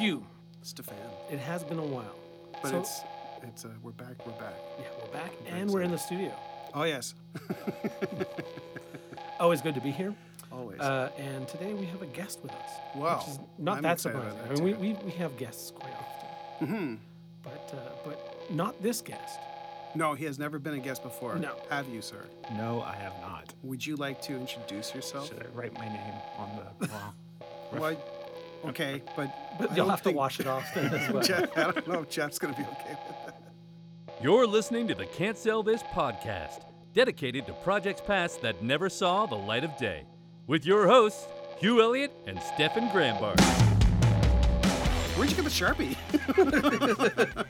Hugh, Stefan. it has been a while. But So- it's it's uh, we're back. We're back. Yeah, we're back very and we're in the studio. Oh yes, Always good to be here. always. Uh, and today we have a guest with us. Wow, Which is not I'm that excited about surprising. I mean, we, we, we have guests quite often, hmm but uh, but not this guest. No, he has never been a guest before. No. Have you, sir? No, I have not. Would you like to introduce yourself? Should I write my name on the wall? Well, okay, but But you'll don't have to wash it off then as well. Jeff, I don't know if Jeff's gonna be okay with that. You're listening to the Can't Sell This podcast, dedicated to projects past that never saw the light of day, with your hosts, Hugh Elliott and Stefan Grambart. Where'd you get the sharpie?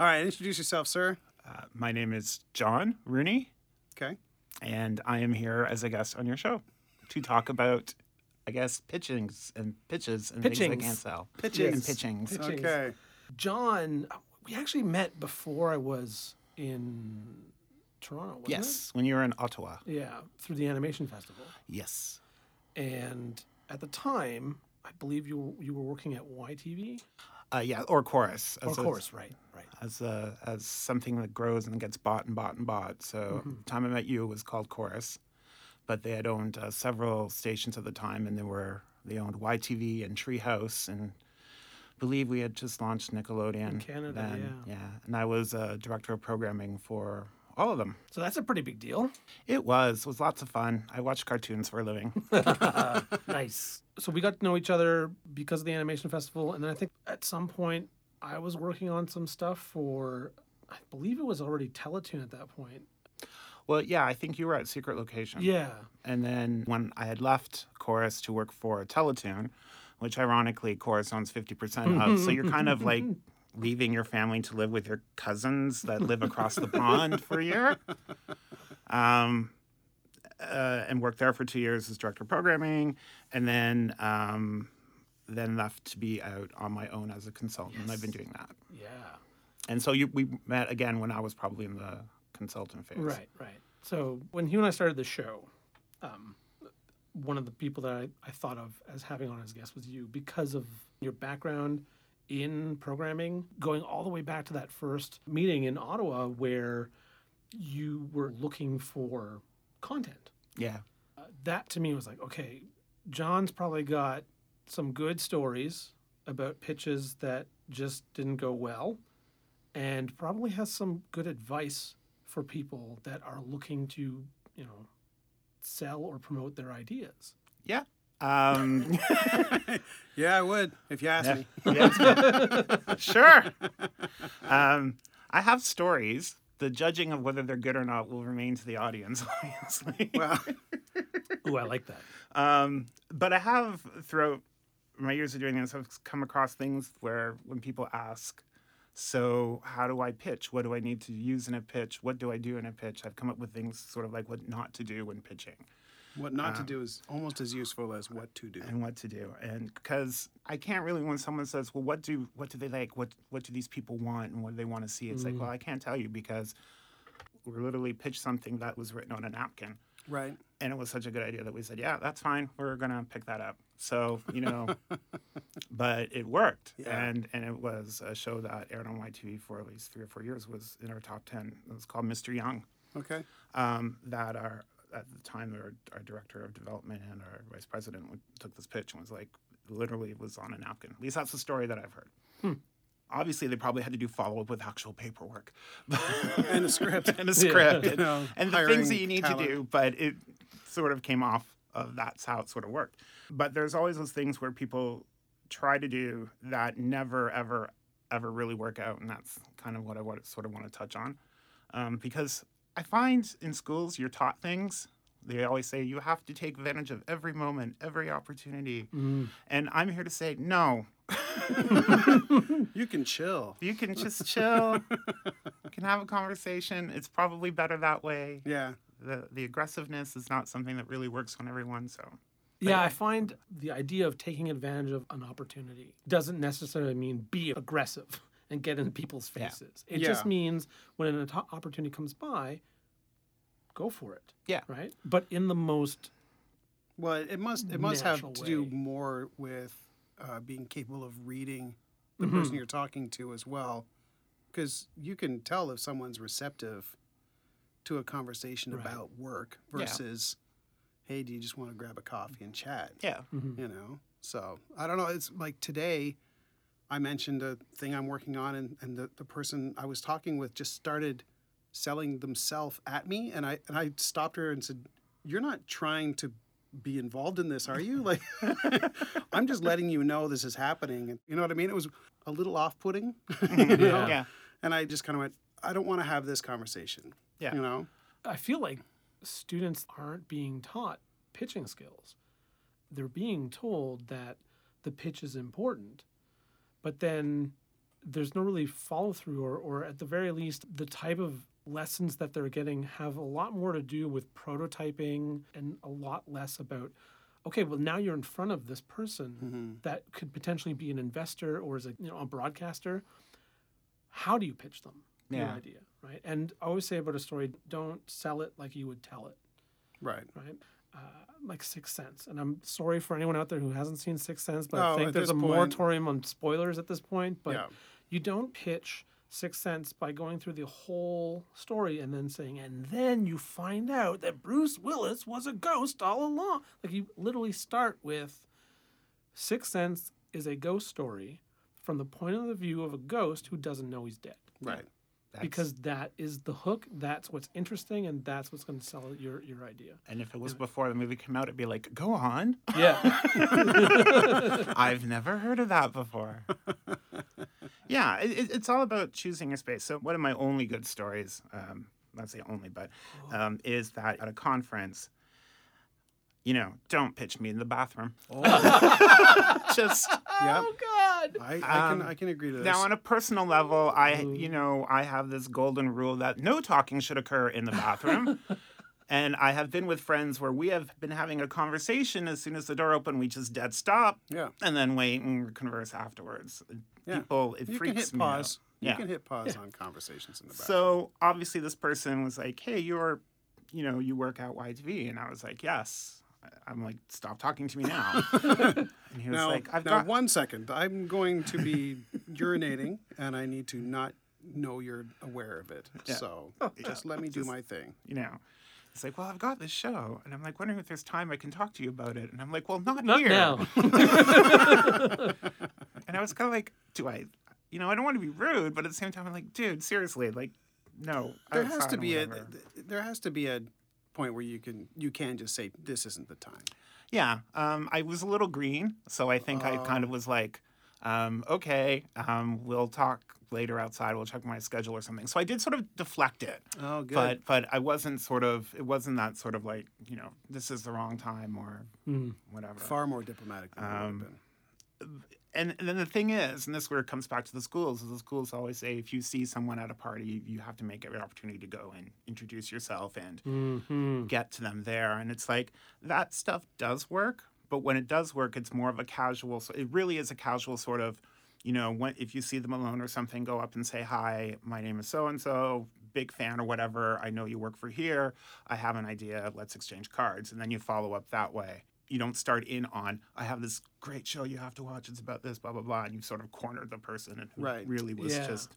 All right, introduce yourself, sir. Uh, my name is John Rooney, Okay. and I am here as a guest on your show to talk about, I guess, pitchings and pitches and things Pitchings. I can't sell. Pitchings. And pitchings. Pitchings. Okay. John, we actually met before I was in Toronto. Wasn't Yes, when you were in Ottawa. Yeah, through the animation festival. Yes. And at the time, I believe you were, you were working at YTV Uh, yeah, or Corus. or as a- course, right? Right. As, a, as something that grows and gets bought and bought and bought. So Mm-hmm. the time I met you it was called Corus, but they had owned uh, several stations at the time, and they were they owned YTV and Treehouse, and I believe we had just launched Nickelodeon. In Canada, then, yeah. and I was uh, director of programming for all of them. So that's a pretty big deal. It was it was lots of fun. I watched cartoons for a living. nice. So we got to know each other because of the animation festival, and then I think at some point I was working on some stuff for, I believe it was already Teletoon at that point. Well, yeah, I think you were at Secret Location. Yeah. And then when I had left Corus to work for Teletoon, which ironically Corus owns 50% of, so you're kind of like leaving your family to live with your cousins that live across the pond for a year. Um, uh, and worked there for two years as director of programming, and then um, then left to be out on my own as a consultant. And I've been doing that. Yeah. And so you, we met again when I was probably in the consultant phase. Right, right. So when Hugh and I started the show, um, one of the people that I, I thought of as having on as guest was you because of your background in programming, going all the way back to that first meeting in Ottawa where you were looking for content. Yeah. That to me was like, okay, John's probably got some good stories about pitches that just didn't go well and probably has some good advice for people that are looking to, you know, sell or promote their ideas. Yeah. Um, Yeah, I would if you asked Yeah. me. Yeah. sure. Um, I have stories. The judging of whether they're good or not will remain to the audience, obviously. Well, Ooh, I like that. Um, but I have throughout my years of doing this, I've come across things where when people ask, "So how do I pitch? What do I need to use in a pitch? What do I do in a pitch?" I've come up with things sort of like what not to do when pitching. what not to um, do is almost as useful as what to do. and what to do and because i can't really when someone says well what do what do they like what what do these people want and what do they want to see it's like mm. well i can't tell you because we literally pitched something that was written on a napkin Right. And it was such a good idea that we said yeah that's fine we're gonna pick that up so you know but it worked Yeah. and and it was a show that aired on ytv for at least three or four years was in our top 10 it was called mr young Okay. um, that our at the time our, our director of development and our vice president took this pitch and was like literally was on a napkin. At least that's the story that I've heard. Hmm. Obviously, they probably had to do follow up with actual paperwork And a script. and a script You and, know, and the things that you need talent. to do. But it sort of came off of that's how it sort of worked. But there's always those things where people try to do that never ever ever really work out, and that's kind of what I sort of want to touch on um, because I find in schools you're taught things. They always say you have to take advantage of every moment, every opportunity. And I'm here to say, no, You can chill. you can just chill. you can have a conversation. It's probably better that way. Yeah. The, the aggressiveness is not something that really works on everyone. So, Yeah, I find the idea of taking advantage of an opportunity doesn't necessarily mean be aggressive and get in people's Yeah. faces. It Yeah. just means when an opportunity comes by, go for it. Yeah. Right? But in the most Well, it must it must have Natural to do more with uh, being capable of reading the person you're talking to as well, because you can tell if someone's receptive to a conversation Right. about work Yeah. versus, hey, do you just want to grab a coffee and chat? Yeah. Mm-hmm. you know so i don't know it's like today i mentioned a thing i'm working on and, and the, the person i was talking with just started selling themselves at me and i and i stopped her and said you're not trying to be involved in this are you like i'm just letting you know this is happening and you know what i mean it was a little off-putting you mm-hmm. know? Yeah. and i just kind of went i don't want to have this conversation Yeah. you know I feel like students aren't being taught pitching skills. They're being told that the pitch is important, but then there's no really follow through, or, or at the very least, the type of lessons that they're getting have a lot more to do with prototyping and a lot less about. Okay, well now you're in front of this person mm-hmm. that could potentially be an investor or is a you know a broadcaster. How do you pitch them your Yeah. idea, right? And I always say about a story, don't sell it like you would tell it, right right? Uh, like Sixth Sense. And I'm sorry for anyone out there who hasn't seen Sixth Sense, but Oh, I think there's a point- moratorium on spoilers at this point. But Yeah. you don't pitch Sixth Sense by going through the whole story and then saying, and then you find out that Bruce Willis was a ghost all along. Like you literally start with Sixth Sense is a ghost story from the point of the view of a ghost who doesn't know he's dead right That's- because that is the hook. That's what's interesting, and that's what's going to sell your your idea. and if it was before the movie came out, it'd be like, go on. Yeah, I've never heard of that before. yeah, it, it- it's all about choosing your space. So one of my only good stories, um, not say only, but um, is that at a conference, you know, don't pitch me in the bathroom. Just yeah Oh God. I, I can Um, i can agree to this now on a personal level, I you know I have this golden rule that no talking should occur in the bathroom. And I have been with friends where we have been having a conversation. As soon as the door opened, we just dead stop yeah and then wait and converse afterwards. Yeah. People, it you freaks can hit me out. pause. Yeah. You can hit pause on conversations in the back. So obviously, this person was like, "Hey, you're, you know, you work at YTV," and I was like, "Yes." I'm like, "Stop talking to me now." and he was now, like, "I've now got." one second. I'm going to be urinating, and I need to not know you're aware of it. Yeah. So oh, just let me do my thing. you know, it's like, "Well, I've got this show," and I'm like, wondering if there's time I can talk to you about it. And I'm like, "Well, not, Not here." now. And I was kind of like, "Do I?" You know, I don't want to be rude, but at the same time, I'm like, "Dude, seriously, like, no." There has outside to or be a there has to be a point where you can you can just say this isn't the time. Yeah, um, I was a little green, so I think I kind of was like, um, okay, um, we'll talk later outside. We'll check my schedule or something. So I did sort of deflect it, Oh, good. but but I wasn't sort of it wasn't that sort of like you know this is the wrong time or Mm. whatever. Far more diplomatic than it would have Um, been. And, and then the thing is, and this is where it comes back to the schools, is the schools always say if you see someone at a party, you have to make every opportunity to go and introduce yourself and Mm-hmm. get to them there. And it's like that stuff does work, but when it does work, it's more of a casual. So it really is a casual sort of, you know, when if you see them alone or something, go up and say hi. My name is so and so. Big fan or whatever. I know you work for here. I have an idea. Let's exchange cards, and then you follow up that way. You don't start in on. I have this great show you have to watch. It's about this, blah blah blah, and you sort of cornered the person and who Right. really was Yeah. just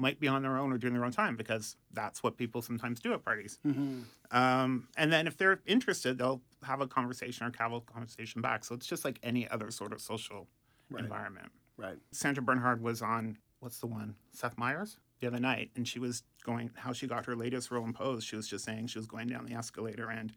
might be on their own or doing their own time because that's what people sometimes do at parties. Mm-hmm. Um, and then if they're interested, they'll have a conversation or a conversation back. So it's just like any other sort of social Right. environment. Right. Sandra Bernhard was on what's the one? Seth Meyers the other night, and she was going how she got her latest role in Pose. She was just saying she was going down the escalator and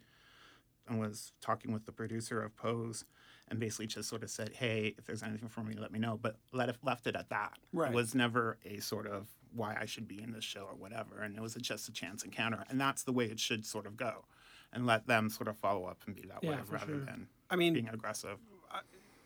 and was talking with the producer of Pose, and basically just sort of said, "Hey, if there's anything for me, let me know." But let it, left it at that. Right. It was never a sort of why I should be in this show or whatever, and it was just a chance encounter, and that's the way it should sort of go, and let them sort of follow up and be that Yeah, way rather sure. than I mean, being aggressive.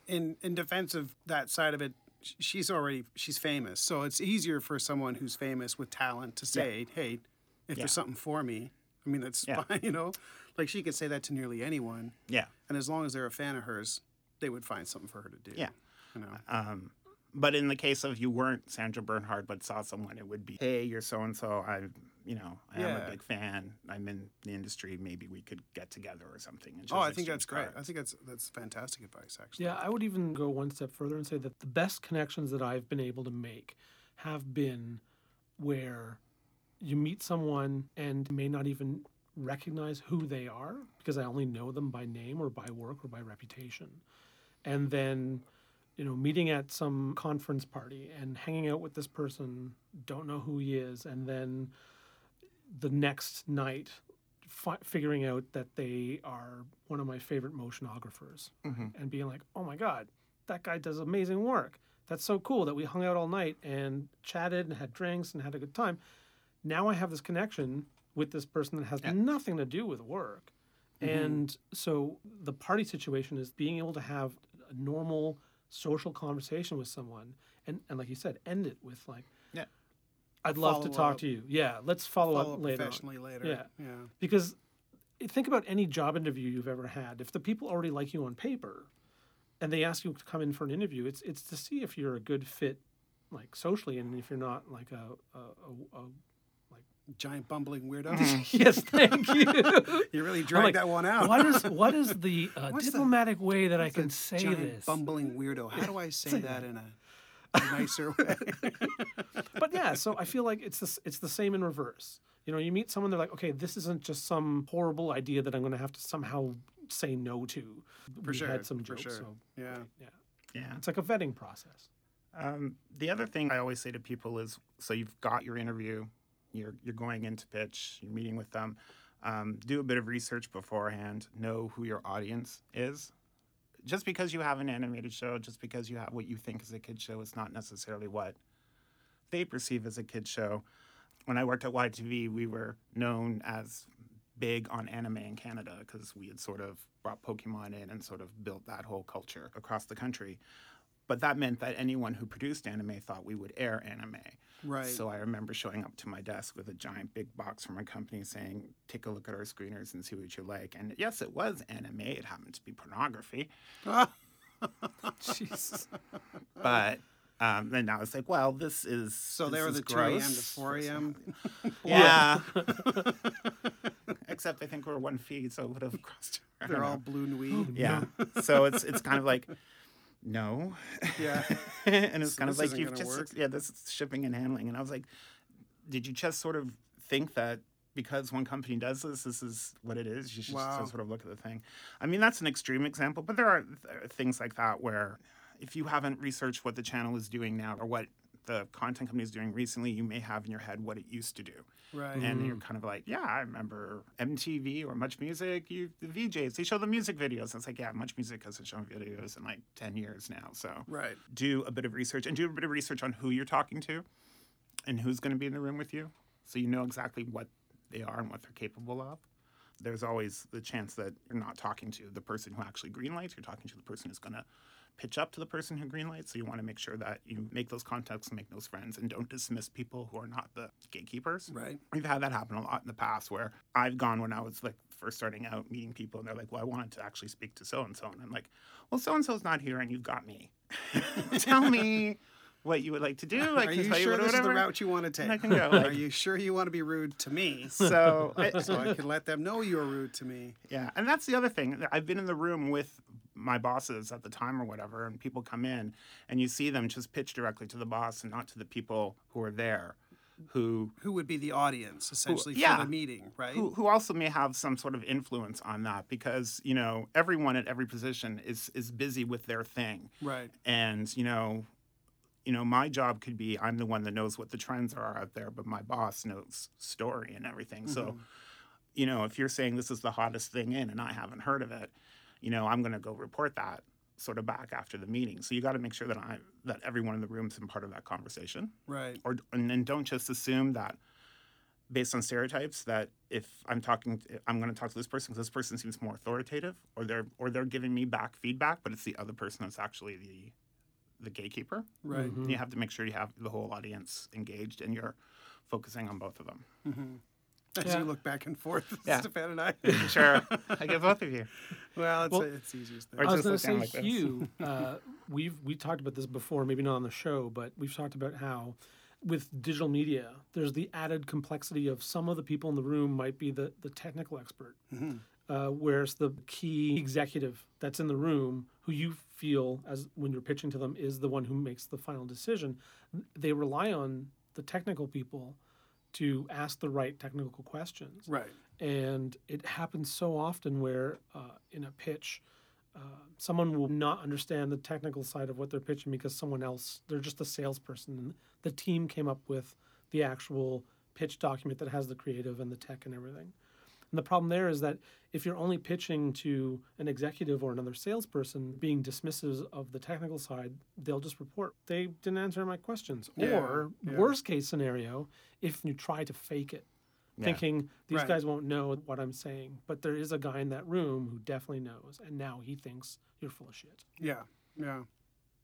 in in defense of that side of it, she's already she's famous, so it's easier for someone who's famous with talent to say, "Hey, if Yeah. there's something for me," I mean, that's Yeah. fine, you know. Like she could say that to nearly anyone, Yeah. and as long as they're a fan of hers, they would find something for her to do. Yeah. you know. Um, but in the case of you weren't Sandra Bernhard but saw someone, it would be, hey, you're so and so. I, you know, I am a big fan. I'm in the industry. Maybe we could get together or something. And Oh, I think that's exchange great. I think that's that's fantastic advice, actually. Yeah, I would even go one step further and say that the best connections that I've been able to make have been where you meet someone and may not even recognize who they are because I only know them by name or by work or by reputation. And then, you know, meeting at some conference party and hanging out with this person, don't know who he is, and then the next night fi- figuring out that they are one of my favorite motionographers mm-hmm. and being like, oh my God, that guy does amazing work. That's so cool that we hung out all night and chatted and had drinks and had a good time. Now I have this connection with this person that has nothing to do with work. Mm-hmm. And so the party situation is being able to have a normal social conversation with someone and, and like you said, end it with like, Yeah. I'd love to talk up. to you. Yeah, let's follow, Follow up up later. on." professionally later. Yeah. Yeah. Because think about any job interview you've ever had. If the people already like you on paper and they ask you to come in for an interview, it's it's to see if you're a good fit like socially and if you're not like a, a, a, a Giant bumbling weirdo. yes, thank you. you really I'm dragged like, that one out. What is what is the uh, What's the- diplomatic way that I can a say giant this? bumbling weirdo. How do I say that in a, a nicer way? but yeah, so I feel like it's the, it's the same in reverse. You know, you meet someone, they're like, okay, this isn't just some horrible idea that I'm going to have to somehow say no to. For we sure. had some for jokes, sure. so Yeah. yeah, Yeah. it's like a vetting process. Um, the other thing I always say to people is, so you've got your interview, you're you're going into pitch, you're meeting with them. Um, do a bit of research beforehand. Know who your audience is. Just because you have an animated show, just because you have what you think is a kid show, is not necessarily what they perceive as a kid show. When I worked at YTV, we were known as big on anime in Canada because we had sort of brought Pokemon in and sort of built that whole culture across the country. But that meant that anyone who produced anime thought we would air anime. Right. So I remember showing up to my desk with a giant big box from a company saying, take a look at our screeners and see what you like. And yes, it was anime. It happened to be pornography. Jesus. But um, then I was like, well, this is. so this they were is the 2 a.m. to 4 a.m. Yeah. Except I think we're one feed, so it would have crossed. They're don't all blue and nui. Yeah. so it's it's kind of like, no. Yeah. and it's So kind of like you've just work. yeah, this is shipping and handling. And I was like, did you just sort of think that because one company does this, this is what it is? You should Wow. just sort of look at the thing. I mean, that's an extreme example, but there are th- uh, things like that where if you haven't researched what the channel is doing now or what the content company is doing recently, you may have in your head what it used to do. Right. And you're mm-hmm. kind of like, yeah, I remember MTV or Much Music. You the VJs, they show the music videos. And it's like, yeah, Much Music hasn't shown videos in like ten years now. So Right. do a bit of research and do a bit of research on who you're talking to and who's going to be in the room with you, so you know exactly what they are and what they're capable of. There's always the chance that you're not talking to the person who actually greenlights. You're talking to the person who's going to pitch up to the person who greenlights. So you want to make sure that you make those contacts and make those friends, and don't dismiss people who are not the gatekeepers. Right. We've had that happen a lot in the past where I've gone when I was like first starting out meeting people and they're like, well, I wanted to actually speak to so and so. And I'm like, well, so and so's not here and you've got me. Tell me what you would like to do. I Are can you tell sure you this is the route you want to take? I can go, Are you sure you want to be rude to me? so, I, so I can let them know you're rude to me. yeah. And that's the other thing. I've been in the room with my bosses at the time or whatever, and people come in and you see them just pitch directly to the boss and not to the people who are there who Who would be the audience essentially yeah. for the meeting, right? who, who also may have some sort of influence on that because you know everyone at every position is is busy with their thing Right. and you know you know my job could be i'm the one that knows what the trends are out there but my boss knows story and everything so mm-hmm. you know if you're saying this is the hottest thing in and i haven't heard of it you know i'm going to go report that sort of back after the meeting so you got to make sure that i that everyone in the room's been part of that conversation Right. or and then don't just assume that based on stereotypes that if I'm talking, I'm going to talk to this person because this person seems more authoritative, or they're or they're giving me back feedback, but it's the other person that's actually the the gatekeeper. Right. Mm-hmm. You have to make sure you have the whole audience engaged and you're focusing on both of them. As Yeah. you look back and forth, Yeah. Stefan and I. Sure, I get both of you. well, it's, Well- it's easiest thing. I was just going to say, like this. Hugh, uh, we've we talked about this before, maybe not on the show, but we've talked about how with digital media, there's the added complexity of some of the people in the room might be the, the technical expert, uh, whereas the key executive that's in the room, who you feel as when you're pitching to them is the one who makes the final decision, they rely on the technical people to ask the right technical questions. Right. And it happens so often where uh, in a pitch, uh, someone will not understand the technical side of what they're pitching because someone else, they're just a salesperson. And the team came up with the actual pitch document that has the creative and the tech and everything. And the problem there is that if you're only pitching to an executive or another salesperson, being dismissive of the technical side, they'll just report they didn't answer my questions. Yeah, or yeah. worst case scenario, if you try to fake it, Yeah. thinking these Right. guys won't know what I'm saying, but there is a guy in that room who definitely knows, and now he thinks you're full of shit. Yeah. Yeah.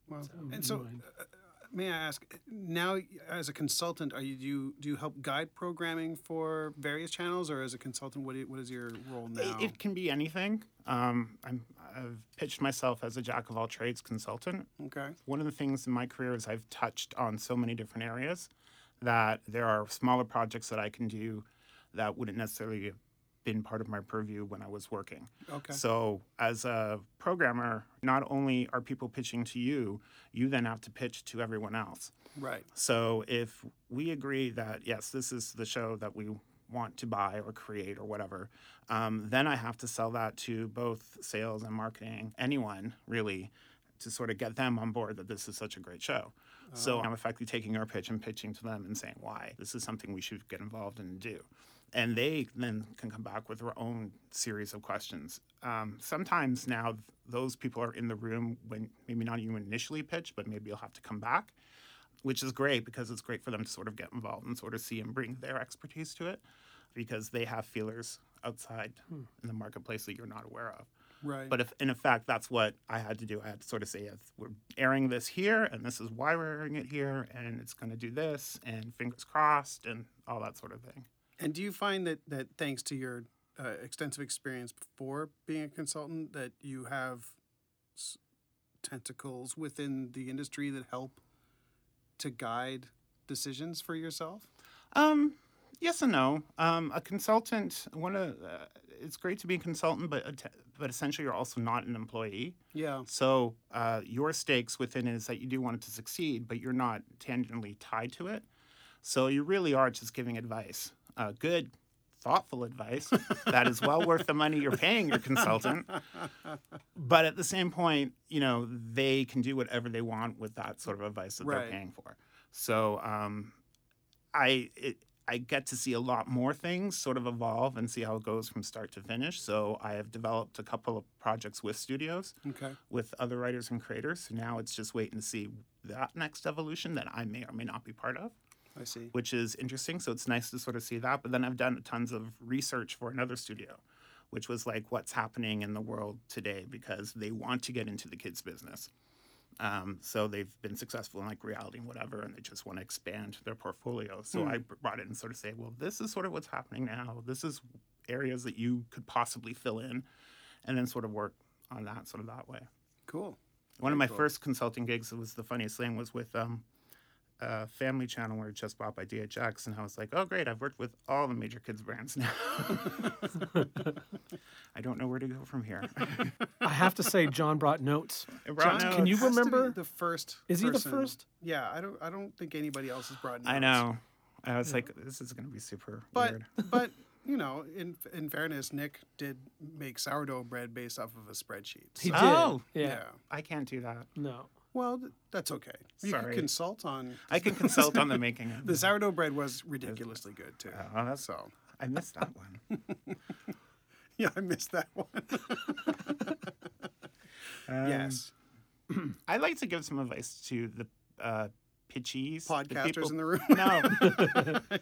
Well, and so uh, may I ask now as a consultant are you do you, do you help guide programming for various channels or as a consultant what, do you, what is your role now? It, it can be anything. Um, I'm, I've pitched myself as a jack of all trades consultant. okay. One of the things in my career is I've touched on so many different areas that there are smaller projects that I can do that wouldn't necessarily have been part of my purview when I was working. Okay. So, as a programmer, not only are people pitching to you, you then have to pitch to everyone else. Right. So if we agree that yes, this is the show that we want to buy or create or whatever, um, then I have to sell that to both sales and marketing, anyone really, to sort of get them on board that this is such a great show. So I'm effectively taking our pitch and pitching to them and saying why this is something we should get involved in and do. And they then can come back with their own series of questions. Um, sometimes now those people are in the room when maybe not even initially pitch, but maybe you'll have to come back which is great because it's great for them to sort of get involved and sort of see and bring their expertise to it because they have feelers outside in the marketplace that you're not aware of. Right. But if in effect that's what I had to do, I had to sort of say, yes, we're airing this here, and this is why we're airing it here, and it's going to do this, and fingers crossed, and all that sort of thing. And do you find that that thanks to your uh, extensive experience before being a consultant, that you have s- tentacles within the industry that help to guide decisions for yourself? Um, yes and no. Um, a consultant, one of uh, it's great to be a consultant, but att- but essentially you're also not an employee. Yeah. So uh, your stakes within it is that you do want it to succeed, but you're not tangentially tied to it. So you really are just giving advice, uh, good, thoughtful advice that is well worth the money you're paying your consultant. But at the same point, you know they can do whatever they want with that sort of advice that Right. they're paying for. So um, I it, I get to see a lot more things sort of evolve and see how it goes from start to finish. So I have developed a couple of projects with studios Okay. with other writers and creators. So now it's just waiting to see that next evolution that I may or may not be part of, I see. which is interesting. So it's nice to sort of see that. But then I've done tons of research for another studio, which was like what's happening in the world today because they want to get into the kids business. Um, so they've been successful in like reality and whatever, and they just want to expand their portfolio. So I brought it and sort of say, well, this is sort of what's happening now. This is areas that you could possibly fill in, and then sort of work on that sort of that way. Cool. One of my cool. first consulting gigs that was the funniest thing was with um, a family channel where it just bought by DHX, and I was like, oh great, I've worked with all the major kids brands now. I don't know where to go from here. I have to say, John brought notes. It brought John, notes. can you Has to be remember- the first? Is he the first? Yeah, I don't. I don't think anybody else has brought. I know. I was like, this is going to be super But weird. but you know, in in fairness, Nick did make sourdough bread based off of a spreadsheet. He oh. did. Oh. yeah. yeah. I can't do that. No. Well, that's okay. You Sorry. can consult on. I can consult on the making of The sourdough bread was ridiculously good too. Oh, that's So I missed that one. yeah, I missed that one. Um, yes, I'd like to give some advice to the uh, pitchies, the podcasters people- in the room. No,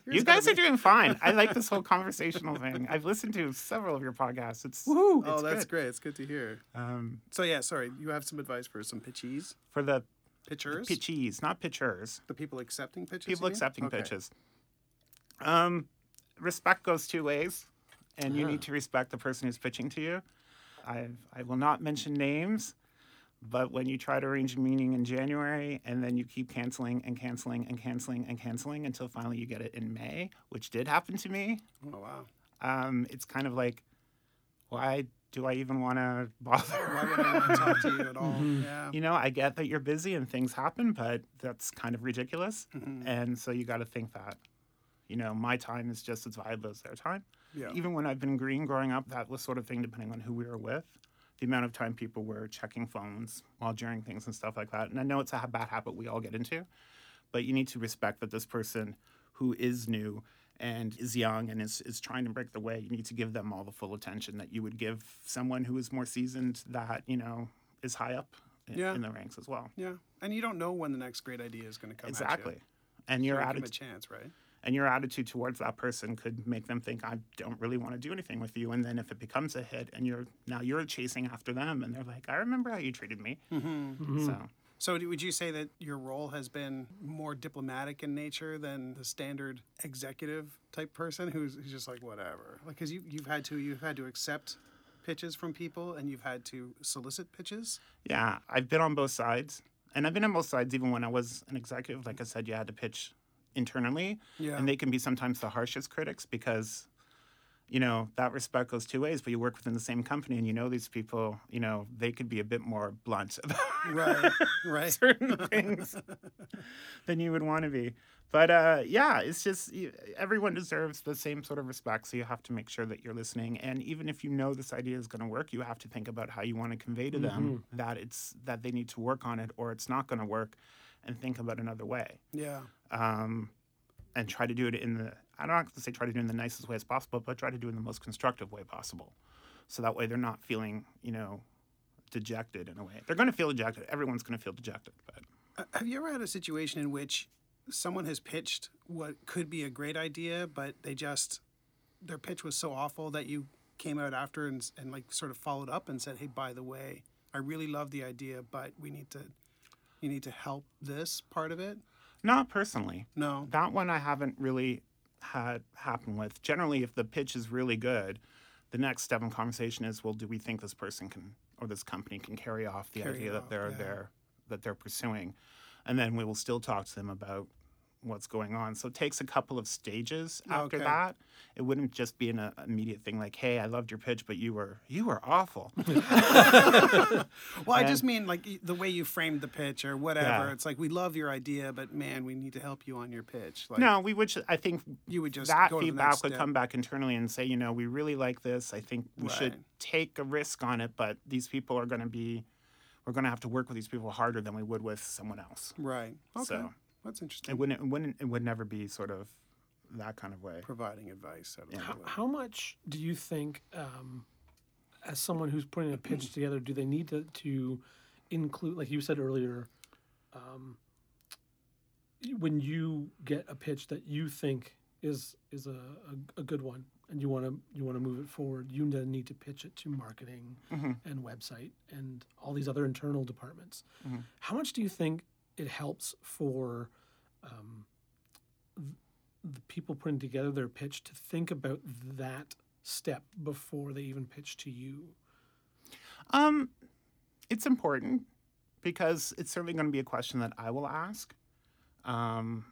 you guys are doing fine. I like this whole conversational thing. I've listened to several of your podcasts. It's Oh, it's that's good. great. It's good to hear. Um, So yeah, sorry. You have some advice for some pitchees, for the pitchers, pitchies, not pitchers. the people accepting pitches. People accepting Okay. pitches. Um, respect goes two ways, and you need to respect the person who's pitching to you. I I will not mention names, But when you try to arrange a meeting in January and then you keep canceling and canceling and canceling and canceling until finally you get it in May, which did happen to me, Oh wow. um, it's kind of like, why do I even want to bother? Why would I want to talk to you at all? Yeah. you know, I get that you're busy and things happen, but that's kind of ridiculous. Mhm. And so you got to think that, you know, my time is just as valuable as their time. Yeah. Even when I've been green growing up, that was sort of thing depending on who we were with. The amount of time people were checking phones while during things and stuff like that. And I know it's a bad habit we all get into, but you need to respect that this person who is new and is young and is, is trying to break the way, you need to give them all the full attention that you would give someone who is more seasoned that, you know, is high up in, Yeah. in the ranks as well. Yeah. And you don't know when the next great idea is going to come. exactly. You. And your 'em attitude a chance, right? And your attitude towards that person could make them think I don't really want to do anything with you and then if it becomes a hit and you're now you're chasing after them and they're like I remember how you treated me Mm-hmm. so So would you say that your role has been more diplomatic in nature than the standard executive type person who's, who's just like whatever? Like, because you you've had to you've had to accept pitches from people and you've had to solicit pitches. yeah I've been on both sides and I've been on both sides even when I was an executive like I said you had to pitch internally Yeah. and they can be sometimes the harshest critics because you know that respect goes two ways but you work within the same company and you know these people you know they could be a bit more blunt about right. Right. certain things than you would want to be. But uh, yeah, it's just everyone deserves the same sort of respect. So you have to make sure that you're listening. And even if you know this idea is going to work, you have to think about how you want to convey to them that it's that they need to work on it or it's not going to work, and think about another way. Yeah. Um, and try to do it in the I don't have to say try to do it in the nicest way as possible, but try to do it in the most constructive way possible. So that way they're not feeling you know dejected in a way. They're going to feel dejected. Everyone's going to feel dejected, but. Uh, Have you ever had a situation in which someone has pitched what could be a great idea, but they just their pitch was so awful that you came out after and, and like sort of followed up and said, "Hey, by the way, I really love the idea, but we need to you need to help this part of it." Not personally. No. That one I haven't really had happen with. Generally, if the pitch is really good, the next step in conversation is, well, do we think this person can or this company can carry off the Carry idea it that they're yeah. they're that they're pursuing, and then we will still talk to them about what's going on. So it takes a couple of stages after Okay. that. It wouldn't just be an uh, immediate thing like, "Hey, I loved your pitch, but you were you were awful." Well, I just mean like the way you framed the pitch or whatever. Yeah. It's like we love your idea, but man, we need to help you on your pitch. Like, no, we would. I think you would just that go to the feedback would step. come back internally and say, you know, we really like this. I think we should take a risk on it, but these people are going to be, we're going to have to work with these people harder than we would with someone else. Right. Okay. So- That's interesting. It wouldn't, it wouldn't, it would never be sort of that kind of way. Providing advice. Out of the How, how much do you think, um, as someone who's putting a pitch together, do they need to, to include, like you said earlier, um, when you get a pitch that you think is is a, a, a good one and you want to you want to move it forward, you need to pitch it to marketing and website and all these other internal departments. How much do you think it helps for um, th- the people putting together their pitch to think about that step before they even pitch to you? Um, it's important because it's certainly going to be a question that I will ask. Um,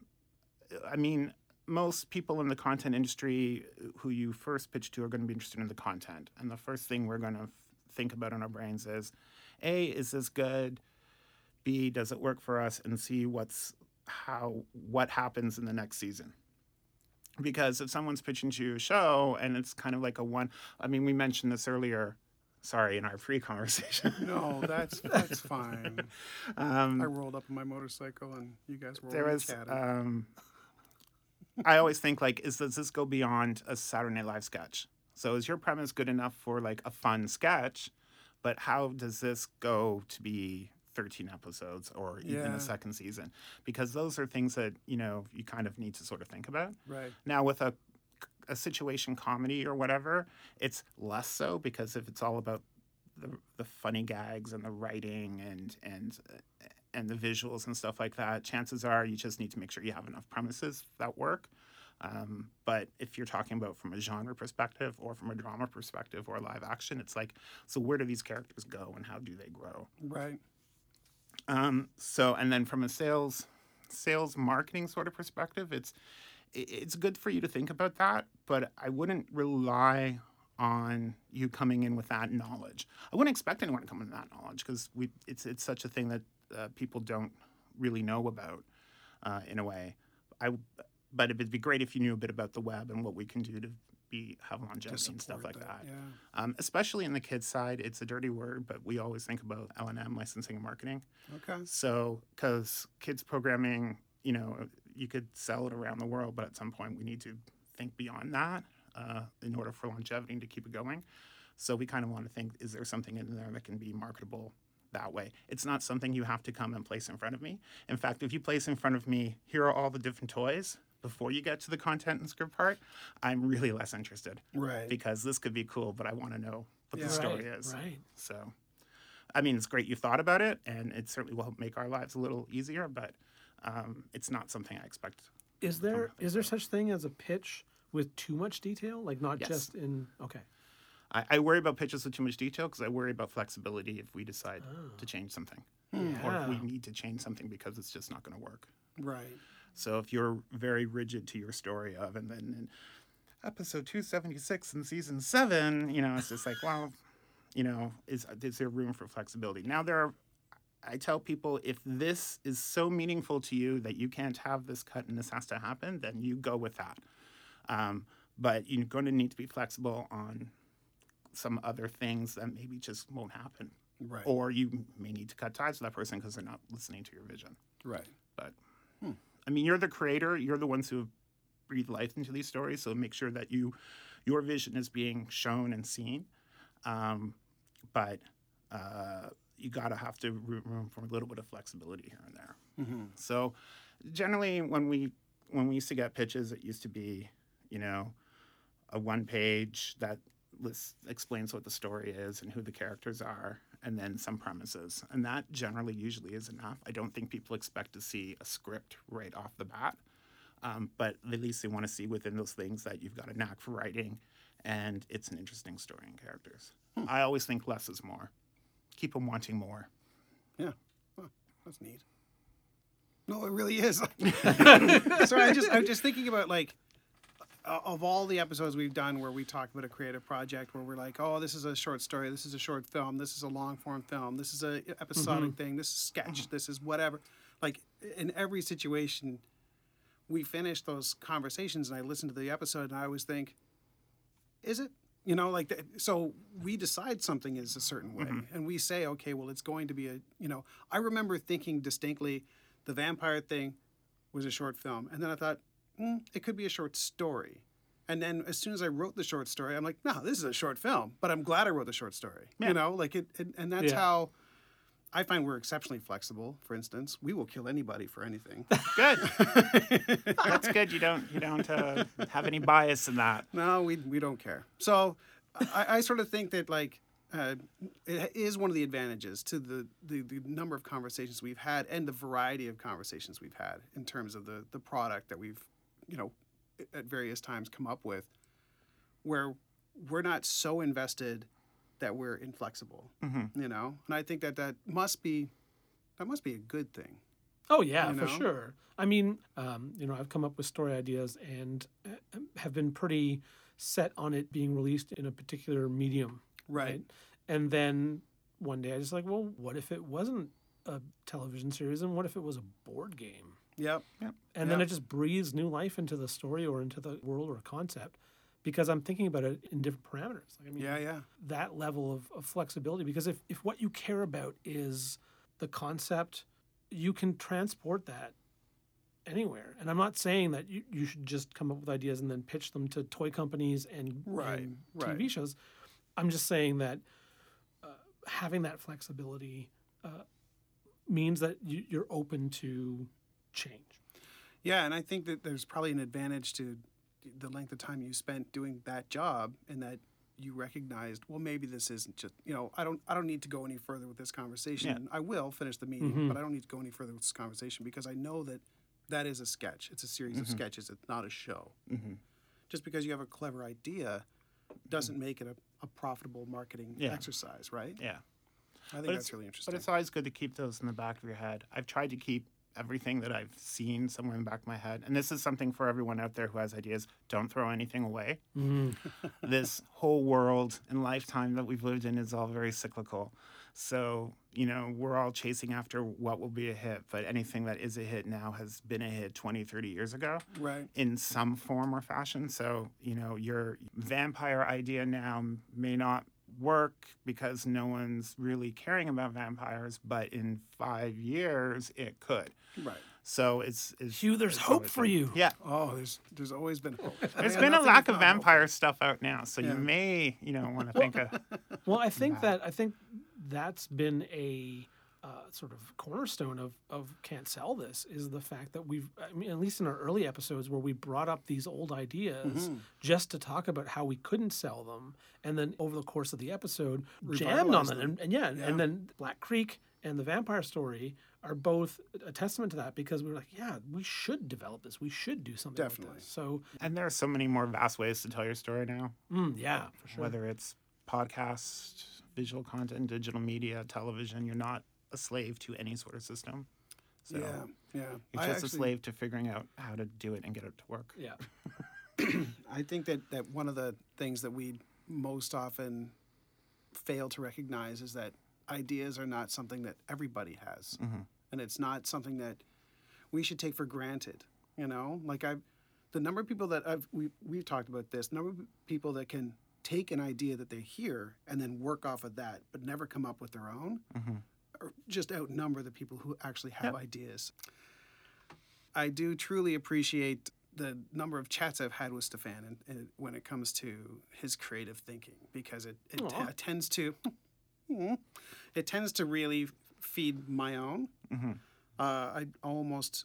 I mean, most people in the content industry who you first pitch to are going to be interested in the content, and the first thing we're going to think about in our brains is, a, is this good? B, does it work for us? And C, what's how what happens in the next season? Because if someone's pitching to you a show and it's kind of like a one, I mean, we mentioned this earlier. Sorry, in our pre-conversation. No, that's that's fine. um, I rolled up on my motorcycle and you guys rolled there was um, I always think like is does this go beyond a Saturday Night Live sketch? So is your premise good enough for like a fun sketch, but how does this go to be 13 episodes or even Yeah. a second season? Because those are things that, you know, you kind of need to sort of think about. right. Now with a a situation comedy or whatever, it's less so because if it's all about the the funny gags and the writing and and and the visuals and stuff like that, chances are you just need to make sure you have enough premises that work. Um, but if you're talking about from a genre perspective or from a drama perspective or live action, it's like, so where do these characters go and how do they grow? Right. Um, so, and then from a sales, sales marketing sort of perspective, it's it's good for you to think about that, but I wouldn't rely on you coming in with that knowledge. I wouldn't expect anyone to come in with that knowledge because we it's it's such a thing that uh, people don't really know about uh, in a way. I but it'd be great if you knew a bit about the web and what we can do to be have longevity and stuff like that. Yeah. Um, especially in the kids side, it's a dirty word, but we always think about L and M licensing and marketing. Okay. So, because kids programming, you know, you could sell it around the world, but at some point we need to think beyond that uh, in order for longevity to keep it going. So we kind of want to think: is there something in there that can be marketable that way? It's not something you have to come and place in front of me. In fact, if you place in front of me, here are all the different toys. Before you get to the content and script part, I'm really less interested Right. because this could be cool, but I want to know what Yeah. the story Right, is. right. So, I mean, it's great you thought about it, and it certainly will help make our lives a little easier. But um, it's not something I expect. Is there is there such thing as a pitch with too much detail? Like not Yes. just in okay. I, I worry about pitches with too much detail because I worry about flexibility if we decide to change something, or if we need to change something because it's just not going to work. Right. So if you're very rigid to your story of, and then in episode 276 in season seven, you know, it's just like, well, you know, is is there room for flexibility? Now there are. I tell people if this is so meaningful to you that you can't have this cut and this has to happen, then you go with that. Um, but you're going to need to be flexible on some other things that maybe just won't happen, Right. or you may need to cut ties with that person because they're not listening to your vision. Right. But I mean, you're the creator. You're the ones who have breathed life into these stories. So make sure that you, your vision is being shown and seen. Um, but uh, you gotta have to room room for a little bit of flexibility here and there. Mm-hmm. So generally, when we when we used to get pitches, it used to be, you know, a one page that lists, explains what the story is and who the characters are, and then some premises. And that generally usually is enough. I don't think people expect to see a script right off the bat, um, but at least they want to see within those things that you've got a knack for writing and it's an interesting story and characters. I always think less is more. Keep them wanting more. Yeah. Huh, that's neat. No, it really is. Sorry, I just I'm just thinking about like of all the episodes we've done where we talk about a creative project where we're like, oh, this is a short story, this is a short film, this is a long form film, this is a episodic mm-hmm. thing, this is sketch, this is whatever. Like in every situation, we finish those conversations, and I listen to the episode, and I always think, is it? You know, like that. So we decide something is a certain way, mm-hmm. and we say, okay, well, it's going to be a. You know, I remember thinking distinctly, the vampire thing was a short film, and then I thought, mm, it could be a short story. And then as soon as I wrote the short story, I'm like, no, this is a short film, but I'm glad I wrote the short story. Yeah. You know, like it, it and that's Yeah. how I find we're exceptionally flexible. For instance, we will kill anybody for anything. Good. That's good. You don't you don't uh, have any bias in that. No, we we don't care. So, I, I sort of think that like uh, it is one of the advantages to the, the the number of conversations we've had and the variety of conversations we've had in terms of the the product that we've you know at various times come up with, where we're not so invested that we're inflexible. Mm-hmm. You know, and I think that that must be that must be a good thing. Oh yeah, You for sure. I mean, um, you know, I've come up with story ideas and uh, have been pretty set on it being released in a particular medium, Right. And then one day I just like, well, what if it wasn't a television series, and what if it was a board game? Yep. Yep. And then it just breathes new life into the story or into the world or concept, because I'm thinking about it in different parameters. Like, I mean, Yeah. Yeah. that level of, of flexibility because if, if what you care about is the concept you can transport that anywhere and i'm not saying that you, you should just come up with ideas and then pitch them to toy companies and, Right, and right. tv shows i'm just saying that uh, having that flexibility uh, means that you, you're open to change Yeah, and I think that there's probably an advantage to the length of time you spent doing that job and that you recognized, well, maybe this isn't just, you know, I don't I don't need to go any further with this conversation. I will finish the meeting, Mhm. but I don't need to go any further with this conversation because I know that that is a sketch. It's a series of sketches. It's not a show. Mm-hmm. Just because you have a clever idea doesn't make it a, a profitable marketing Yeah. exercise, right? Yeah. I think But that's really interesting. But it's always good to keep those in the back of your head. I've tried to keep everything that I've seen somewhere in the back of my head. And this is something for everyone out there who has ideas. Don't throw anything away. Mm-hmm. this whole world and lifetime that we've lived in is all very cyclical. So, you know, we're all chasing after what will be a hit, but anything that is a hit now has been a hit 20, 30 years ago right. in some form or fashion. So, you know, your vampire idea now may not work because no one's really caring about vampires, but in five years it could. Right. So it's, it's Hugh, there's it's hope for been- you. Yeah. Oh, there's there's always been hope. There's Yeah, been a lack of not hope. vampire stuff out now, so Yeah. you may, you know, want to think of. Well, I think that I think that's been a uh, sort of cornerstone of of can't sell this is the fact that we've I mean at least in our early episodes where we brought up these old ideas just to talk about how we couldn't sell them and then over the course of the episode jammed on them them. and, and yeah, Yeah. and then Black Creek and the vampire story are both a testament to that because we were like yeah we should develop this we should do something like Definitely. this so And there are so many more vast ways to tell your story now, mm, yeah for sure whether it's podcast, visual content, digital media, television. You're not a slave to any sort of system. So Yeah, yeah. you're I just a slave to figuring out how to do it and get it to work. yeah I think that, that one of the things that we most often fail to recognize is that ideas are not something that everybody has. Mm-hmm. And it's not something that we should take for granted. You know, like I've, the number of people that I've, we, we've talked about this, number of people that can take an idea that they hear and then work off of that, but never come up with their own, or just outnumber the people who actually have ideas. I do truly appreciate the number of chats I've had with Stefan and, and when it comes to his creative thinking because it, it t- tends to it tends to really feed my own. Mm-hmm. Uh, I almost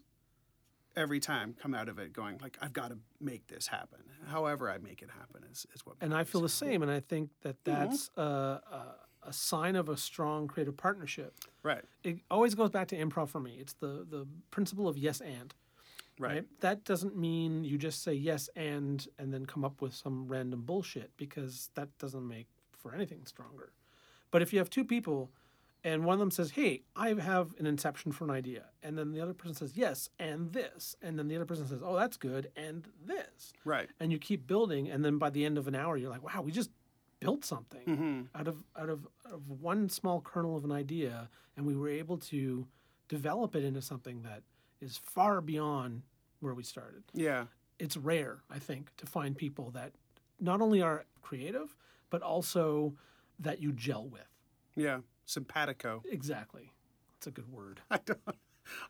every time come out of it going like I've got to make this happen. However, I make it happen is, is what. and I feel the same, and I think that that's a, a, a sign of a strong creative partnership. right, It always goes back to improv for me. It's the the principle of yes and. right, That doesn't mean you just say yes and and then come up with some random bullshit because that doesn't make for anything stronger. But if you have two people and one of them says, "Hey, I have an inception for an idea," and then the other person says, "Yes, and this," and then the other person says, "Oh, that's good," and this, right. and you keep building and then by the end of an hour you're like wow we just built something Mm-hmm. out of out of out of one small kernel of an idea and we were able to develop it into something that is far beyond where we started Yeah, it's rare i think to find people that not only are creative but also that you gel with yeah. Simpatico. exactly that's a good word I don't.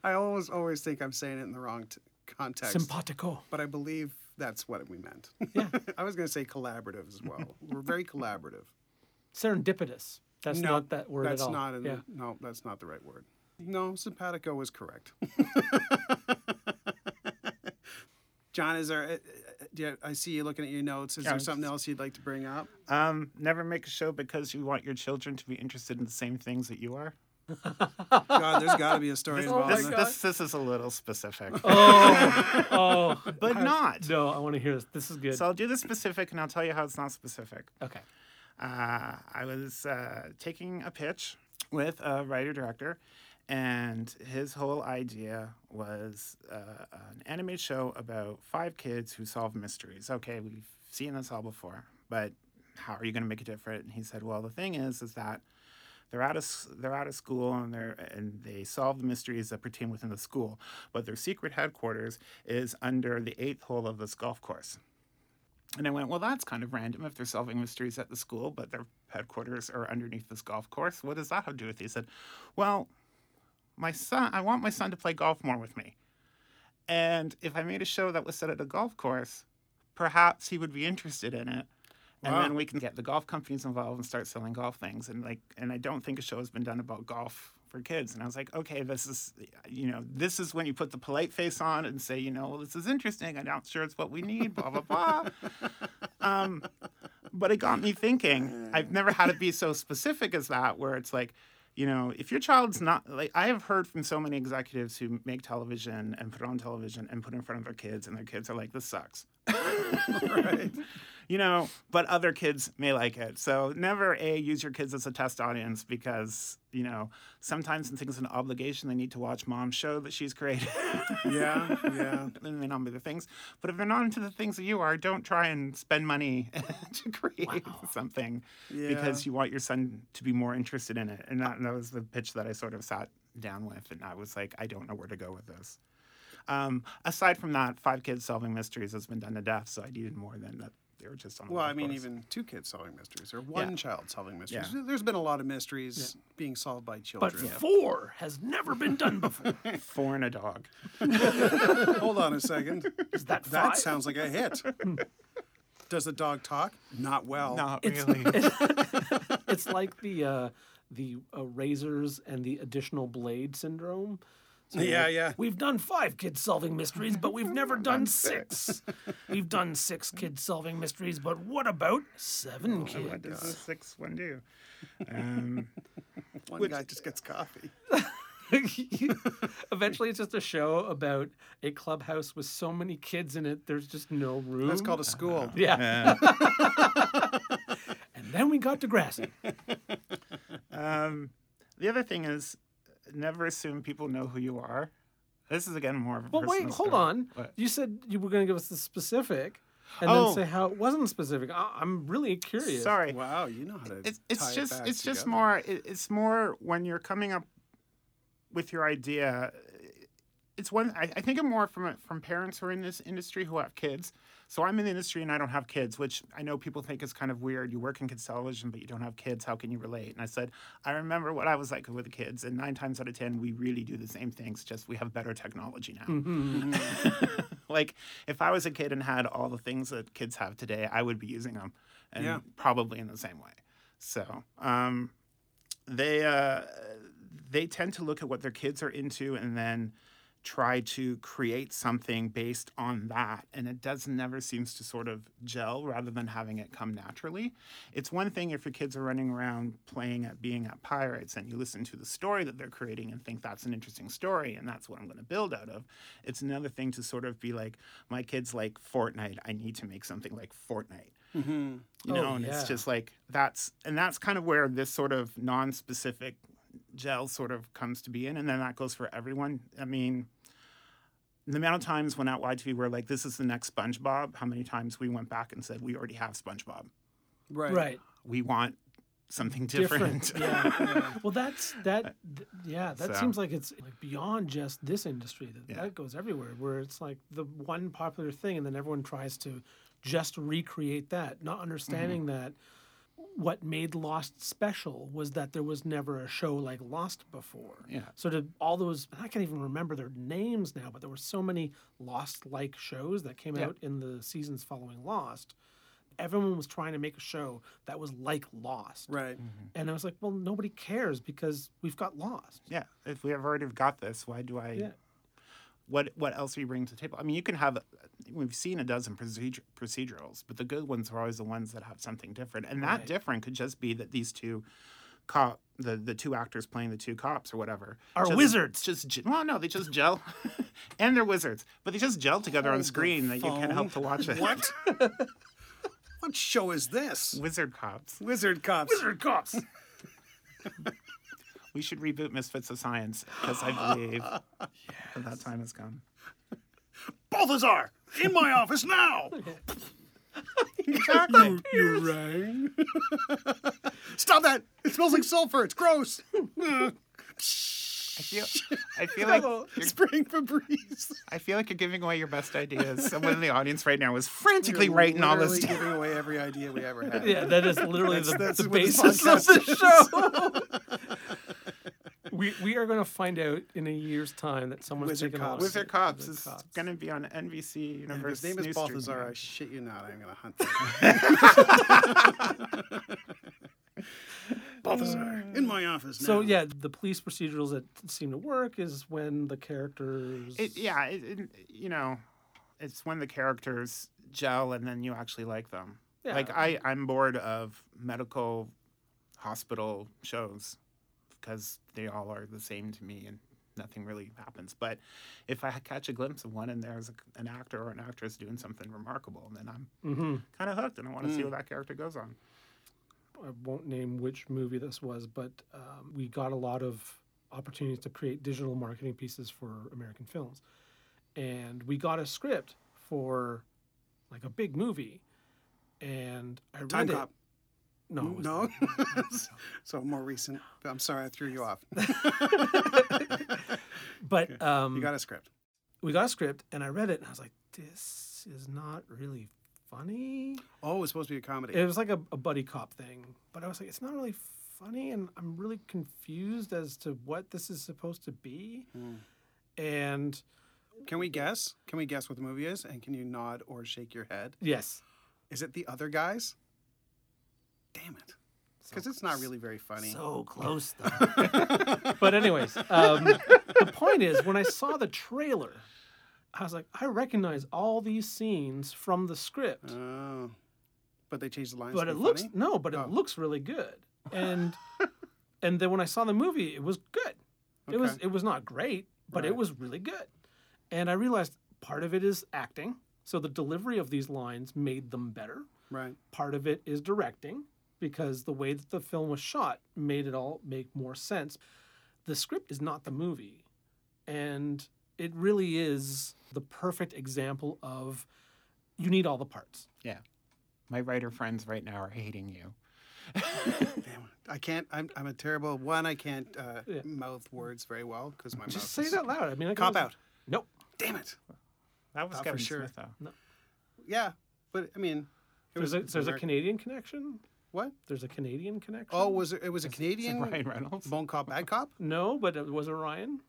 I always always think I'm saying it in the wrong t- context. simpatico but I believe that's what we meant. Yeah. I was going to say collaborative as well. We're very collaborative. serendipitous that's no, not that word that's at all not. In yeah. no, that's not the right word. No, simpatico is correct. John, is there? uh, uh, you- I see you looking at your notes. Is Yeah, there something else you'd like to bring up? Um, never make a show because you want your children to be interested in the same things that you are. God, there's got to be a story This, involved. this, this, this is a little specific, oh oh but not. No, I want to hear this. This is good. So I'll do the specific and I'll tell you how it's not specific. okay. Uh, I was uh, taking a pitch with a writer director, and his whole idea was uh, an animated show about five kids who solve mysteries. Okay, we've seen this all before, but how are you going to make it different? And he said, well, the thing is, is that they're out of they're out of school and they're and they solve the mysteries that pertain within the school, but their secret headquarters is under the eighth hole of this golf course. And I went, well, that's kind of random if they're solving mysteries at the school, but their headquarters are underneath this golf course. What does that have to do with it? He said, well, my son, I want my son to play golf more with me. And if I made a show that was set at a golf course, perhaps he would be interested in it. And Wow. then we can get the golf companies involved and start selling golf things. And like, and I don't think a show has been done about golf for kids. And I was like, okay, this is, you know, this is when you put the polite face on and say, you know, well, this is interesting. I'm not sure it's what we need, blah, blah, blah. um, but it got me thinking. I've never had it be so specific as that, where it's like, you know, if your child's not like, I have heard from so many executives who make television and put on television and put in front of their kids, and their kids are like, this sucks. right. You know, but other kids may like it. So never a use your kids as a test audience because you know sometimes when things an obligation they need to watch mom's show that she's created. Yeah, yeah. They may not be the things, but if they're not into the things that you are, don't try and spend money to create something because you want your son to be more interested in it. And that, that was the pitch that I sort of sat down with, and I was like, I don't know where to go with this. Um, aside from that, five kids solving mysteries has been done to death, so I needed more than that. They were just on. Well, I mean, course. even two kids solving mysteries or one Yeah. child solving mysteries. Yeah. There's been a lot of mysteries being solved by children. But children. four has never been done before. four and a dog. Hold on a second. Is that five? That sounds like a hit. Does the dog talk? Not well. Not It's- really. it's like the uh, the uh, razors and the additional blade syndrome. So Yeah, like, yeah. We've done five kids solving mysteries, but we've never done six. we've done six kids solving mysteries, but what about seven what does kids? the sixth one do? Um, One guy just gets coffee. Eventually, it's just a show about a clubhouse with so many kids in it. There's just no room. That's called a school. yeah. uh, And then we got Degrassi. Um, the other thing is, never assume people know who you are. This is again more of a. Well, wait, hold story. on. What? You said you were going to give us the specific, and Oh. then say how it wasn't specific. I- I'm really curious. Sorry, Wow, you know how to. it's tie it's it just back it's just more it, it's more when you're coming up with your idea. It's one I, I think it more from from parents who are in this industry who have kids. So I'm in the industry and I don't have kids, which I know people think is kind of weird. You work in kids television, but you don't have kids. How can you relate? And I said, I remember what I was like with the kids, and nine times out of ten, we really do the same things. Just we have better technology now. like if I was a kid and had all the things that kids have today, I would be using them, and Yeah. probably in the same way. So um, they uh, they tend to look at what their kids are into and then try to create something based on that and it does never seems to sort of gel rather than having it come naturally. It's one thing if your kids are running around playing at being at pirates and you listen to the story that they're creating and think that's an interesting story and that's what i'm going to build out of. It's another thing to sort of be like my kids like fortnite i need to make something like fortnite. Mm-hmm. you know Oh, and it's just like that's and that's kind of where this sort of non-specific gel sort of comes to be in and then that goes for everyone i mean the amount of times when at YTV we're like, this is the next SpongeBob, how many times we went back and said, we already have SpongeBob. Right. Right. We want something different. Yeah. well, that's that. th- yeah, that So- seems like it's like beyond just this industry. That Yeah. that goes everywhere. Where it's like the one popular thing, and then everyone tries to just recreate that, not understanding Mm-hmm. that what made Lost special was that there was never a show like Lost before. Yeah. So to all those, and I can't even remember their names now, but there were so many Lost-like shows that came Yeah. out in the seasons following Lost. Everyone was trying to make a show that was like Lost. Right. Mm-hmm. And I was like, well, nobody cares because we've got Lost. yeah. If we have already got this, why do I? Yeah. What What else are you bringing to the table? I mean, you can have. We've seen a dozen procedure, procedurals, but the good ones are always the ones that have something different, and that different could just be that these two cop the the two actors playing the two cops or whatever Are just- wizards. Just ge- well, no, they just gel, and they're wizards, but they just gel together on Hold the screen that you can't help to watch it. What? what show is this? Wizard cops. Wizard Cops. Wizard cops. We should reboot Misfits of Science because I believe that, that time has come. Balthazar, in my office now. Exactly. you, you rang. Stop that! It smells like sulfur. It's gross. I feel, I feel like you're, Spraying Febreze. I feel like you're giving away your best ideas. Someone in the audience right now is frantically writing all this. Literally down. giving away every idea we ever had. yeah, that is literally That's- the, that's the what this basis of the show. We we are going to find out in a year's time that someone's Wizard taken a cops. Wizard. Cops Wizard is going to be on NBC If Universe. his name is News Balthazar, I shit you not. I'm gonna hunt that. Balthazar, in my office now. So yeah, the police procedurals that seem to work is when the characters. It, yeah, it, it, you know, it's when the characters gel and then you actually like them. Yeah. Like I, I'm bored of medical hospital shows because they all are the same to me, and nothing really happens. But if I catch a glimpse of one and there's a, an actor or an actress doing something remarkable, then I'm Mm-hmm. kind of hooked and I want to see what that character goes on. I won't name which movie this was, but um, we got a lot of opportunities to create digital marketing pieces for American films. And we got a script for like a big movie. And I read Time it. Cop. No, No. so more recent. I'm sorry I threw you off. But um, You got a script. we got a script, and I read it, and I was like, "This is not really funny." Oh, it's supposed to be a comedy. It was like a, a buddy cop thing, but I was like, "It's not really funny," and I'm really confused as to what this is supposed to be. And Can we guess? Can we guess what the movie is? And can you nod or shake your head? yes, Is it the other guys? Damn it. Because it's not really very funny. So close, though. but anyways, um, the point is, when I saw the trailer, I was like, I recognize all these scenes from the script, Oh. But they changed the lines. but it looks funny? no, but it Oh. looks really good. And and then when I saw the movie, it was good. It was it was not great, but it was really good. And I realized part of it is acting, so the delivery of these lines made them better. Right. part of it is directing because the way that the film was shot made it all make more sense. The script is not the movie. And it really is the perfect example of you need all the parts. Yeah. My writer friends right now are hating you. Damn. I can't. I'm, I'm a terrible one. I can't uh, Yeah. mouth words very well because my Just mouth say is it loud. I mean, I can cop always- out. Nope. Damn it. That was Not for Kevin sure. Smith, though. No. Yeah, but I mean, it There's was a it's there's a Canadian connection. What? There's a Canadian connection. Oh, was it? It was a Is it Canadian Ryan Reynolds? Bon Cop, Bad Cop. no, but it was Orion.